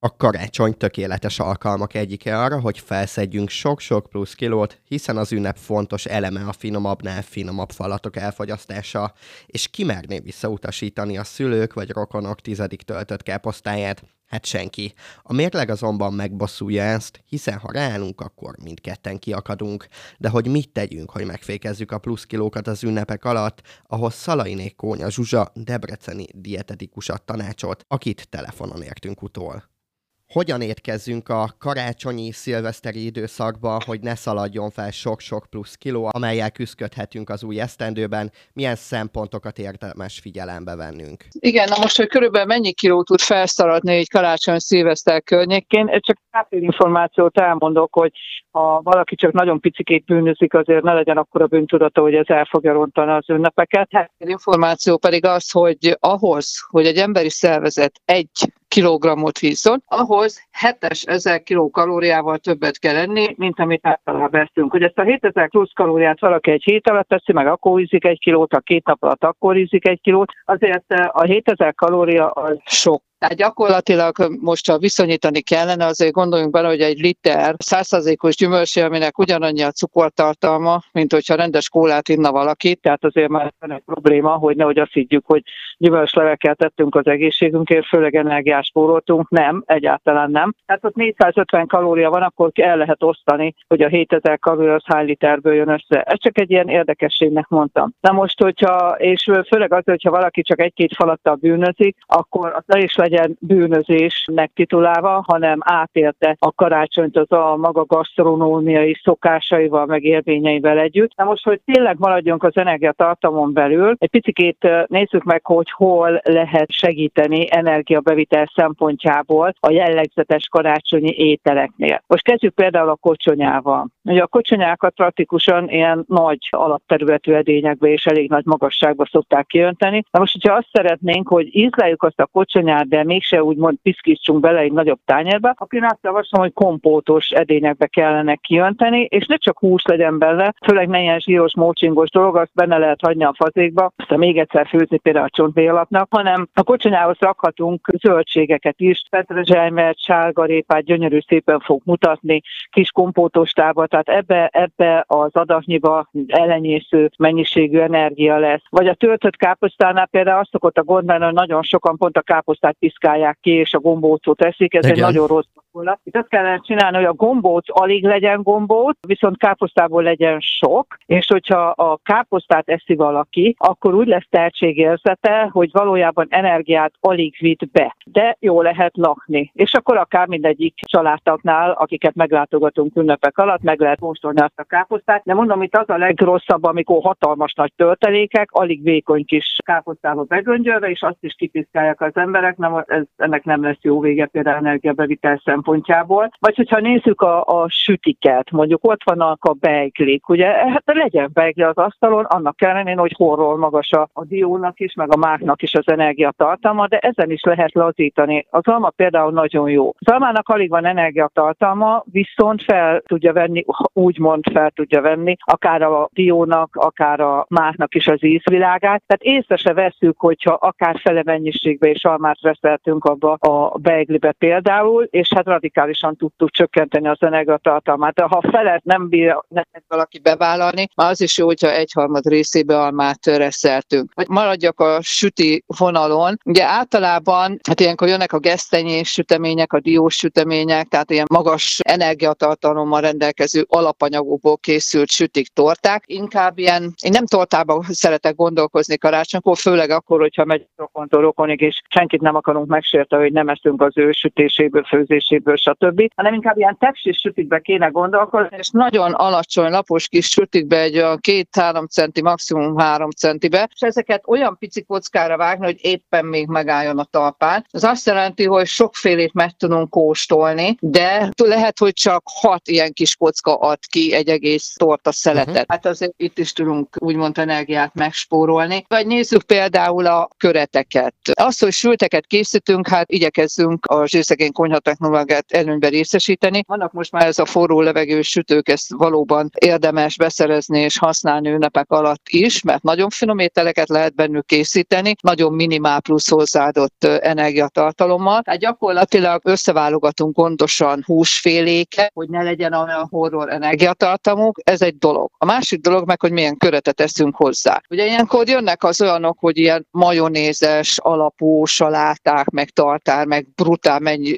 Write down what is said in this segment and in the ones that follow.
A karácsony tökéletes alkalmak egyike arra, hogy felszedjünk sok-sok plusz kilót, hiszen az ünnep fontos eleme a finomabbnál finomabb falatok elfogyasztása, és kimerné visszautasítani a szülők vagy rokonok tizedik töltött káposztáját? Hát senki. A mérleg azonban megbosszulja ezt, hiszen ha ráállunk, akkor mindketten kiakadunk. De hogy mit tegyünk, hogy megfékezzük a plusz kilókat az ünnepek alatt, ahhoz Szalainék Kónya Zsuzsa debreceni dietetikusat tanácsolt, akit telefonon értünk utól hogyan étkezzünk a karácsonyi szilveszteri időszakban, hogy ne szaladjon fel sok-sok plusz kiló, amelyel küzdködhetünk az új esztendőben, milyen szempontokat érdemes figyelembe vennünk. Igen, na most, hogy körülbelül mennyi kiló tud felszaladni egy karácsony szilveszter környékén, csak információt elmondok, hogy ha valaki csak nagyon picikét bűnözik, azért ne legyen akkor a bűntudata, hogy ez el fogja rontani az ünnepeket. Hát, információ pedig az, hogy ahhoz, hogy egy emberi szervezet egy kilogrammot vízon, ahhoz 7000 kilokalóriával többet kell enni, mint amit általában eszünk. Hogy ezt a 7000 plusz kalóriát valaki egy hét alatt teszi, meg akkor ízik egy kilót, a két nap alatt akkor ízik egy kilót, azért a 7000 kalória az sok. Tehát gyakorlatilag most, ha viszonyítani kellene, azért gondoljunk bele, hogy egy liter 100%-os gyümölcsé, aminek ugyanannyi a cukortartalma, mint hogyha rendes kólát inna valaki, tehát azért már van egy probléma, hogy nehogy azt higgyük, hogy gyümölcslevekkel tettünk az egészségünkért, főleg energiás spóroltunk. Nem, egyáltalán nem. Tehát ott 450 kalória van, akkor el lehet osztani, hogy a 7000 kalória az hány literből jön össze. Ez csak egy ilyen érdekességnek mondtam. Na most, hogyha, és főleg az, hogyha valaki csak egy-két falattal bűnözik, akkor az le is legyen bűnözésnek titulálva, hanem átélte a karácsonyt az a maga gasztronómiai szokásaival, meg érvényeivel együtt. Na most, hogy tényleg maradjunk az energiatartamon belül, egy picit nézzük meg, hogy hol lehet segíteni energiabevitel szempontjából a jellegzetes karácsonyi ételeknél. Most kezdjük például a kocsonyával. Ugye a kocsonyákat praktikusan ilyen nagy alapterületű edényekbe és elég nagy magasságba szokták kiönteni. Na most, hogyha azt szeretnénk, hogy ízleljük azt a kocsonyát, de mégse úgymond piszkítsunk bele egy nagyobb tányérba, akkor én azt javaslom, hogy kompótos edényekbe kellene kiönteni, és ne csak hús legyen bele, főleg ne ilyen zsíros, mócsingos dolog, azt benne lehet hagyni a fazékba, aztán még egyszer főzni például a csontvéjalapnak, hanem a kocsonyához rakhatunk zöldségeket is, petrezselymet, sárgarépát gyönyörű szépen fog mutatni, kis kompótos tábat, tehát ebbe, ebbe az adatnyiba elenyésző mennyiségű energia lesz. Vagy a töltött káposztánál például azt szokott a gond hogy nagyon sokan pont a káposztát piszkálják ki, és a gombócot eszik, ez Igen. egy nagyon rossz gyakorlat. Itt azt kellene csinálni, hogy a gombóc alig legyen gombóc, viszont káposztából legyen sok, és hogyha a káposztát eszi valaki, akkor úgy lesz tehetségérzete, hogy valójában energiát alig vitt be, de jó lehet lakni. És akkor akár mindegyik családtaknál, akiket meglátogatunk ünnepek alatt, meg lehet móstolni azt a káposztát. De mondom, itt az a legrosszabb, amikor hatalmas nagy töltelékek, alig vékony kis káposztába begöngyölve, és azt is kipiszkálják az emberek, nem, ez, ennek nem lesz jó vége például energiabevitel szempontjából. Vagy hogyha nézzük a, a sütiket, mondjuk ott vannak a beiglik, ugye, hát legyen beigli az asztalon, annak kellene, hogy horról magas a, a diónak is, meg a máknak is az energiatartalma, de ezen is lehet lazítani. Az alma például nagyon jó. Az almának alig van energiatartalma, viszont fel tudja venni, úgymond fel tudja venni, akár a diónak, akár a máknak is az ízvilágát. Tehát észre se veszük, hogyha akár fele mennyiségbe és almát veszeltünk abba a beiglibe például, és hát radikálisan tudtuk csökkenteni az energiatartalmát. De ha felet nem bír nem valaki bevállalni, már az is jó, hogyha egyharmad részébe almát reszeltünk. Vagy maradjak a süti vonalon. Ugye általában, hát ilyenkor jönnek a gesztenyés sütemények, a diós sütemények, tehát ilyen magas energiatartalommal rendelkező alapanyagokból készült sütik, torták. Inkább ilyen, én nem tortában szeretek gondolkozni karácsonykor, főleg akkor, hogyha megy rokontól rokonig, és senkit nem akarunk megsérteni, hogy nem eszünk az ő sütéséből, főzéséből, stb., hanem inkább ilyen tepsis sütikbe kéne gondolkozni, és nagyon alacsony, lapos kis sütikbe, egy a két-három centi, maximum három centibe, és ezeket olyan pici kockára vágni, hogy éppen még megálljon a talpán. Ez azt jelenti, hogy sokfélét meg tudunk kóstolni, de lehet, hogy csak hat ilyen kis kocka ad ki egy egész torta szeletet. Uh-huh. Hát azért itt is tudunk úgymond energiát megspórolni. Vagy nézzük például a köreteket. Azt, hogy sülteket készítünk, hát igyekezzünk a zsírszegény konyha magát előnybe részesíteni. Vannak most már ez a forró levegő sütők, ezt valóban érdemes beszerezni és használni ünnepek alatt is, mert nagyon finom ételeket lehet bennük készíteni, nagyon minimál plusz hozzáadott energiatartalommal. Tehát gyakorlatilag összeválogatunk gondosan húsféléket, hogy ne legyen olyan horror energiatartalmuk, ez egy dolog. A másik dolog meg, hogy milyen köretet teszünk hozzá. Ugye ilyenkor jönnek az olyanok, hogy ilyen majonézes alapú saláták, meg tartár, meg brutál mennyi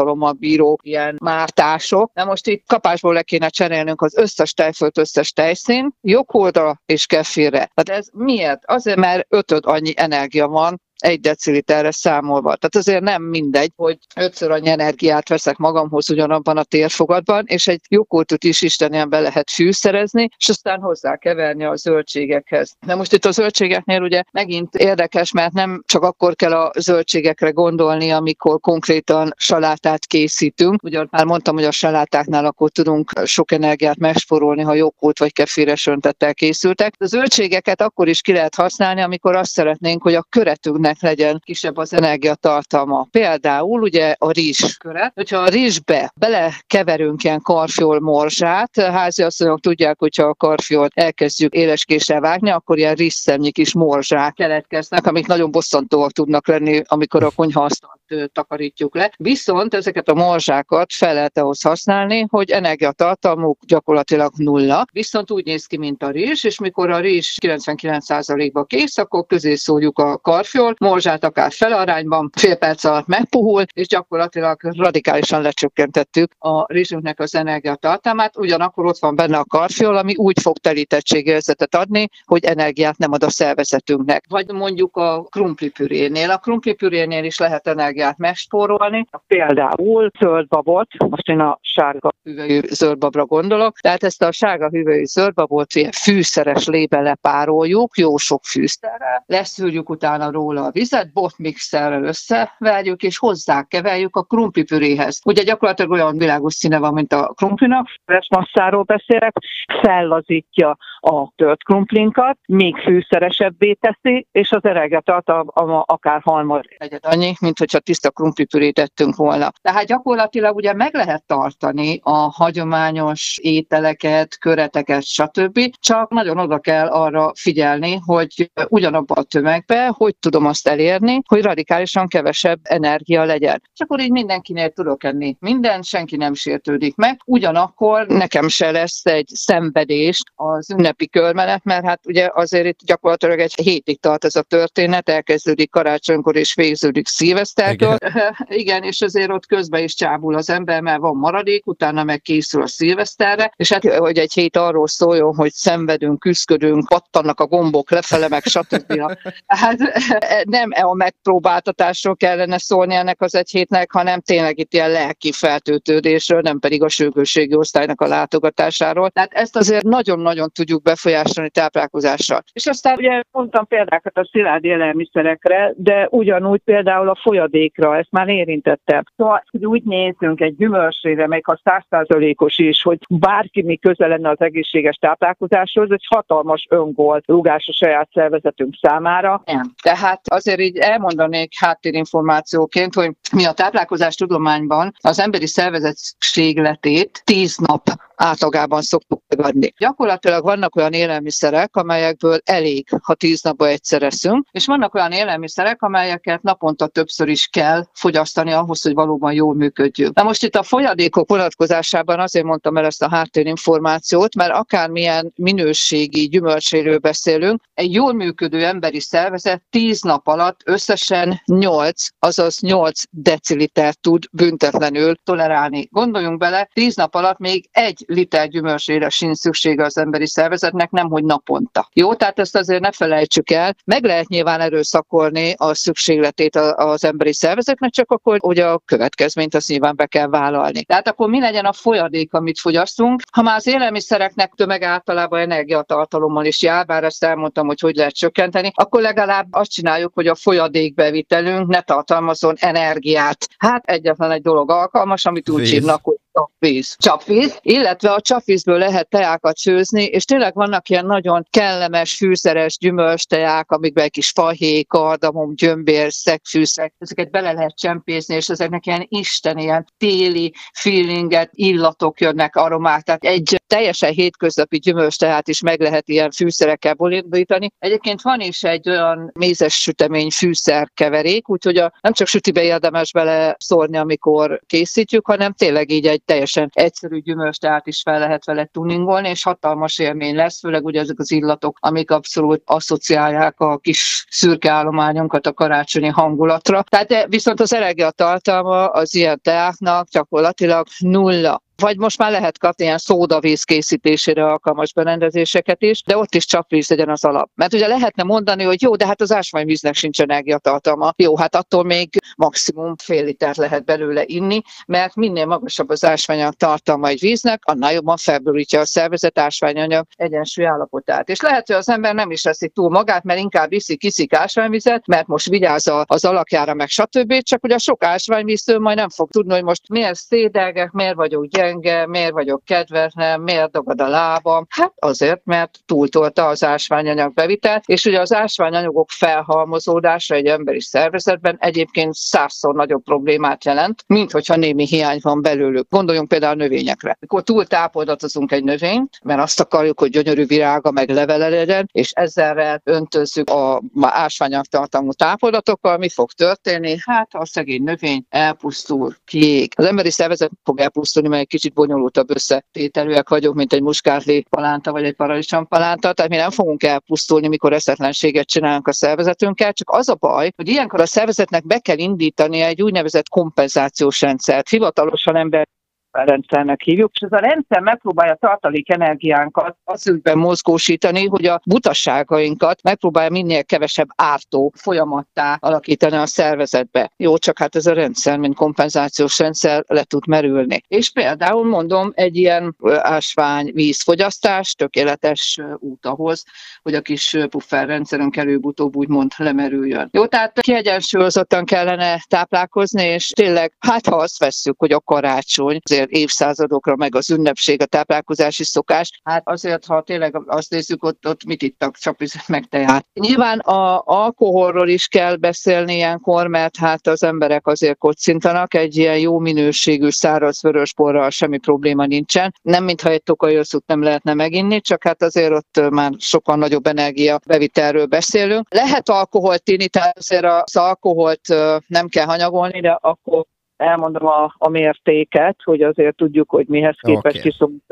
energiatartalommal bíró ilyen mártások. Na most itt kapásból le kéne cserélnünk az összes tejfölt, összes tejszín, joghortra és kefirre. Tehát ez miért? Azért, mert ötöd annyi energia van, egy deciliterre számolva. Tehát azért nem mindegy, hogy ötször annyi energiát veszek magamhoz ugyanabban a térfogatban, és egy joghurtot is Istenien be lehet fűszerezni, és aztán hozzá keverni a zöldségekhez. De most itt a zöldségeknél ugye megint érdekes, mert nem csak akkor kell a zöldségekre gondolni, amikor konkrétan salátát készítünk. Ugye már mondtam, hogy a salátáknál akkor tudunk sok energiát megsporolni, ha joghurt vagy kefires öntettel készültek. A zöldségeket akkor is ki lehet használni, amikor azt szeretnénk, hogy a köretünknek rizsnek legyen kisebb az energiatartalma. Például ugye a rizsköret, hogyha a rizsbe belekeverünk ilyen karfiol morzsát, háziasszonyok tudják, hogyha a karfiolt elkezdjük éleskéssel vágni, akkor ilyen rizszemnyi kis morzsák keletkeznek, amik nagyon bosszantóak tudnak lenni, amikor a konyhaasztalt takarítjuk le. Viszont ezeket a morzsákat fel lehet ahhoz használni, hogy energiatartalmuk gyakorlatilag nulla. Viszont úgy néz ki, mint a rizs, és mikor a rizs 99%-ba kész, akkor közé szóljuk a karfiol, morzsát akár felarányban, fél perc alatt megpuhul, és gyakorlatilag radikálisan lecsökkentettük a rizsünknek az energiatartalmát, ugyanakkor ott van benne a karfiol, ami úgy fog telítettségérzetet adni, hogy energiát nem ad a szervezetünknek. Vagy mondjuk a krumplipürénél. A krumplipürénél is lehet energiát megspórolni. Például zöldbabot, most én a sárga hüvelyű zöldbabra gondolok, tehát ezt a sárga hüvelyű zöldbabot ilyen fűszeres lébe lepároljuk, jó sok fűszerrel, leszűrjük utána róla a vizet, botmixerrel összeverjük, és hozzákeverjük a krumplipüréhez. Ugye gyakorlatilag olyan világos színe van, mint a krumplinak, masszáról beszélek, fellazítja a tört krumplinkat, még fűszeresebbé teszi, és az energiatartalma akár halmaz egyet annyi, mint hogyha tiszta krumplipürét tettünk volna. Tehát gyakorlatilag ugye meg lehet tartani a hagyományos ételeket, köreteket, stb. Csak nagyon oda kell arra figyelni, hogy ugyanabban a tömegbe, hogy tudom azt elérni, hogy radikálisan kevesebb energia legyen. És akkor így mindenkinél tudok enni minden, senki nem sértődik meg. Ugyanakkor nekem se lesz egy szenvedés az ünnepi körmenet, mert hát ugye azért itt gyakorlatilag egy hétig tart ez a történet, elkezdődik karácsonykor és végződik szilveszterkor. Igen. Igen, és azért ott közben is csábul az ember, mert van maradék, utána meg készül a szilveszterre, és hát hogy egy hét arról szóljon, hogy szenvedünk, küzdködünk, pattannak a gombok lefele, meg stb. Hát nem a megpróbáltatásról kellene szólni ennek az egy hétnek, hanem tényleg itt ilyen lelki feltöltődésről, nem pedig a sürgősségi osztálynak a látogatásáról. Tehát ezt azért nagyon-nagyon tudjuk befolyásolni táplálkozással. És aztán ugye mondtam példákat a szilárd élelmiszerekre, de ugyanúgy például a folyadékra, ezt már érintettem. Szóval, hogy úgy nézzünk egy gyümölcsére, meg a százszázalékos is, hogy bárki mi közel lenne az egészséges táplálkozáshoz, egy hatalmas öngól rúgás a saját szervezetünk számára. Nem. Tehát azért így elmondanék háttérinformációként, hogy mi a táplálkozás tudományban az emberi szervezet ségletét tíz nap átlagában szoktuk megadni. Gyakorlatilag vannak olyan élelmiszerek, amelyekből elég, ha tíz napba egyszer eszünk, és vannak olyan élelmiszerek, amelyeket naponta többször is kell fogyasztani ahhoz, hogy valóban jól működjünk. Na most itt a folyadékok vonatkozásában azért mondtam el ezt a háttérinformációt, mert akármilyen minőségi gyümölcséről beszélünk, egy jól működő emberi szervezet 10 nap alatt összesen 8, azaz 8 deciliter tud büntetlenül tolerálni. Gondoljunk bele, 10 nap alatt még egy liter gyümölcsére sincs szüksége az emberi szervezetnek, nem hogy naponta. Jó, tehát ezt azért ne felejtsük el. Meg lehet nyilván erőszakolni a szükségletét az emberi szervezetnek, csak akkor ugye a következményt azt nyilván be kell vállalni. Tehát akkor mi legyen a folyadék, amit fogyasztunk? Ha már az élelmiszereknek tömeg általában energiatartalommal is jár, bár ezt elmondtam, hogy hogy lehet csökkenteni, akkor legalább azt csináljuk, hogy a folyadékbevitelünk ne tartalmazon energiát. Hát egyetlen egy dolog alkalmas, amit úgy hívnak, hogy Csapvíz. Csapvíz, illetve a csapvízből lehet teákat főzni, és tényleg vannak ilyen nagyon kellemes, fűszeres gyümölcsteják, amikben egy kis fahéj, kardamom, gyömbér, szegfűszek, ezeket bele lehet csempészni, és ezeknek ilyen isten, ilyen téli feelinget, illatok jönnek, aromák, tehát egy teljesen hétköznapi gyümölcsteát is meg lehet ilyen fűszerekkel bolindítani. Egyébként van is egy olyan mézes sütemény fűszerkeverék, úgyhogy a, nem csak sütibe érdemes bele szórni, amikor készítjük, hanem tényleg így egy teljesen egyszerű gyümölcsteát is fel lehet vele tuningolni, és hatalmas élmény lesz, főleg ugye ezek az illatok, amik abszolút asszociálják a kis szürke állományunkat a karácsonyi hangulatra. Tehát viszont az energiatartalma az ilyen teáknak gyakorlatilag nulla vagy most már lehet kapni ilyen szódavíz készítésére alkalmas berendezéseket is, de ott is csapvíz legyen az alap. Mert ugye lehetne mondani, hogy jó, de hát az ásványvíznek sincs energiatartalma. Jó, hát attól még maximum fél litert lehet belőle inni, mert minél magasabb az ásványanyag tartalma egy víznek, annál jobban felbőrítja a szervezet ásványanyag egyensúly állapotát. És lehet, hogy az ember nem is veszik túl magát, mert inkább iszik, iszik ásványvizet, mert most vigyáz az alakjára, meg stb. Csak ugye a sok ásványvíztől majd nem fog tudni, hogy most miért szédelgek, miért vagyok gyenge, gyenge, miért vagyok kedvetlen, miért dagad a lábam? Hát azért, mert túltolta az ásványanyag bevitelt, és ugye az ásványanyagok felhalmozódása egy emberi szervezetben egyébként százszor nagyobb problémát jelent, mint hogyha némi hiány van belőlük. Gondoljunk például a növényekre. Mikor túl tápoldatozunk egy növényt, mert azt akarjuk, hogy gyönyörű virága meg levele legyen, és ezzel öntözzük a ásványanyag tartalmú tápoldatokkal, mi fog történni? Hát a szegény növény elpusztul, kiég. Az emberi szervezet fog elpusztulni, mert egy kicsit bonyolultabb összetételűek vagyok, mint egy muskátli palánta vagy egy paradicsom palánta, tehát mi nem fogunk elpusztulni, mikor eszetlenséget csinálunk a szervezetünkkel, csak az a baj, hogy ilyenkor a szervezetnek be kell indítani egy úgynevezett kompenzációs rendszert. Hivatalosan ember rendszernek hívjuk, és ez a rendszer megpróbálja tartalék energiánkat az ügyben mozgósítani, hogy a butaságainkat megpróbálja minél kevesebb ártó folyamattá alakítani a szervezetbe. Jó, csak hát ez a rendszer, mint kompenzációs rendszer le tud merülni. És például mondom, egy ilyen ásvány vízfogyasztás tökéletes út ahhoz, hogy a kis pufferrendszerünk előbb-utóbb úgymond lemerüljön. Jó, tehát kiegyensúlyozottan kellene táplálkozni, és tényleg, hát ha azt vesszük, hogy a karácsony, azért évszázadokra, meg az ünnepség, a táplálkozási szokás. Hát azért, ha tényleg azt nézzük, ott, ott mit ittak, csapizet meg teát. Nyilván a alkoholról is kell beszélni ilyenkor, mert hát az emberek azért kocintanak, egy ilyen jó minőségű száraz vörösborral semmi probléma nincsen. Nem mintha egy tokajoszút nem lehetne meginni, csak hát azért ott már sokkal nagyobb energia bevitelről beszélünk. Lehet alkoholt inni, tehát azért az alkoholt nem kell hanyagolni, de akkor elmondom a, a mértéket, hogy azért tudjuk, hogy mihez képest okay. iszunk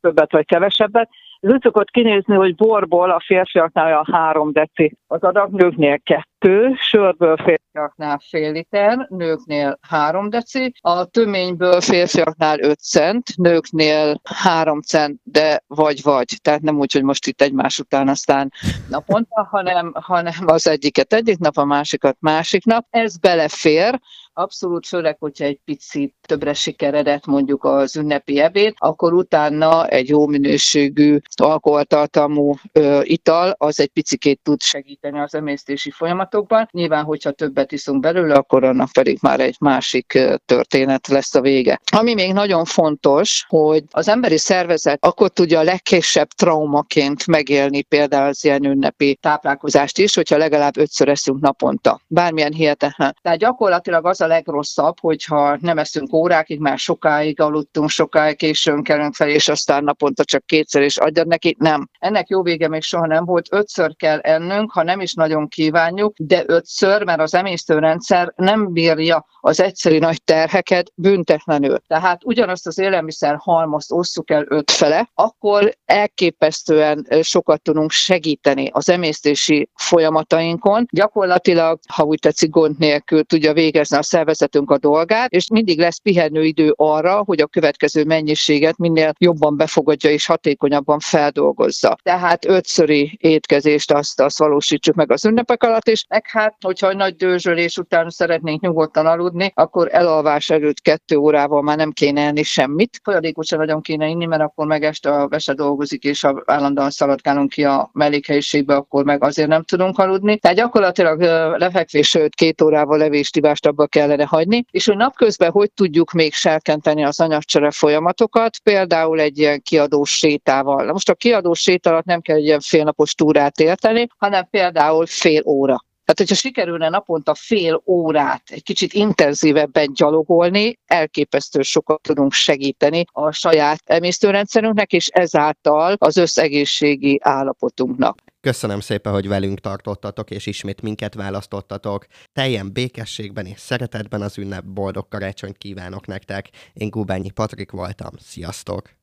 többet vagy kevesebbet. Ez úgy szokott kinézni, hogy borból a férfiaknál a három deci, az adag nőknél kettő, sörből férfiaknál fél liter, nőknél három deci, a töményből férfiaknál öt cent, nőknél három cent, de vagy-vagy, tehát nem úgy, hogy most itt egymás után aztán naponta, hanem, hanem az egyiket egyik nap, a másikat másik nap. Ez belefér, Abszolút, főleg, hogyha egy picit többre sikeredett mondjuk az ünnepi ebéd, akkor utána egy jó minőségű alkoholtartalmú ö, ital, az egy picikét tud segíteni az emésztési folyamatokban. Nyilván, hogyha többet iszunk belőle, akkor annak pedig már egy másik történet lesz a vége. Ami még nagyon fontos, hogy az emberi szervezet akkor tudja a legkisebb traumaként megélni például az ilyen ünnepi táplálkozást is, hogyha legalább ötször eszünk naponta. Bármilyen hihetetlen. Tehát gyakorlatilag az a legrosszabb, hogyha nem eszünk órákig, már sokáig aludtunk, sokáig későn kelünk fel, és aztán naponta csak kétszer is adjad neki. Nem. Ennek jó vége még soha nem volt. Ötször kell ennünk, ha nem is nagyon kívánjuk, de ötször, mert az emésztőrendszer nem bírja az egyszerű nagy terheket büntetlenül. Tehát ugyanazt az élelmiszer halmozt osszuk el öt fele, akkor elképesztően sokat tudunk segíteni az emésztési folyamatainkon. Gyakorlatilag, ha úgy tetszik, gond nélkül tudja végezni a szervezetünk a dolgát, és mindig lesz pihenőidő arra, hogy a következő mennyiséget minél jobban befogadja és hatékonyabban feldolgozza. Tehát ötszöri étkezést azt, azt valósítsuk meg az ünnepek alatt, és meg hát, hogyha nagy dőzsölés után szeretnénk nyugodtan aludni, akkor elalvás előtt kettő órával már nem kéne enni semmit. Folyadékot sem nagyon kéne inni, mert akkor meg este a vese dolgozik, és ha állandóan szaladgálunk ki a mellékhelyiségbe, akkor meg azért nem tudunk aludni. Tehát gyakorlatilag lefekvés előtt két órával levést, abba kell kellene hagyni, és hogy napközben hogy tudjuk még serkenteni az anyagcsere folyamatokat, például egy ilyen kiadós sétával. Na most a kiadós sét alatt nem kell egy ilyen félnapos túrát érteni, hanem például fél óra. Tehát, hogyha sikerülne naponta fél órát egy kicsit intenzívebben gyalogolni, elképesztő sokat tudunk segíteni a saját emésztőrendszerünknek, és ezáltal az összegészségi állapotunknak. Köszönöm szépen, hogy velünk tartottatok, és ismét minket választottatok. Teljen békességben és szeretetben az ünnep boldog karácsonyt kívánok nektek. Én Gubányi Patrik voltam. Sziasztok!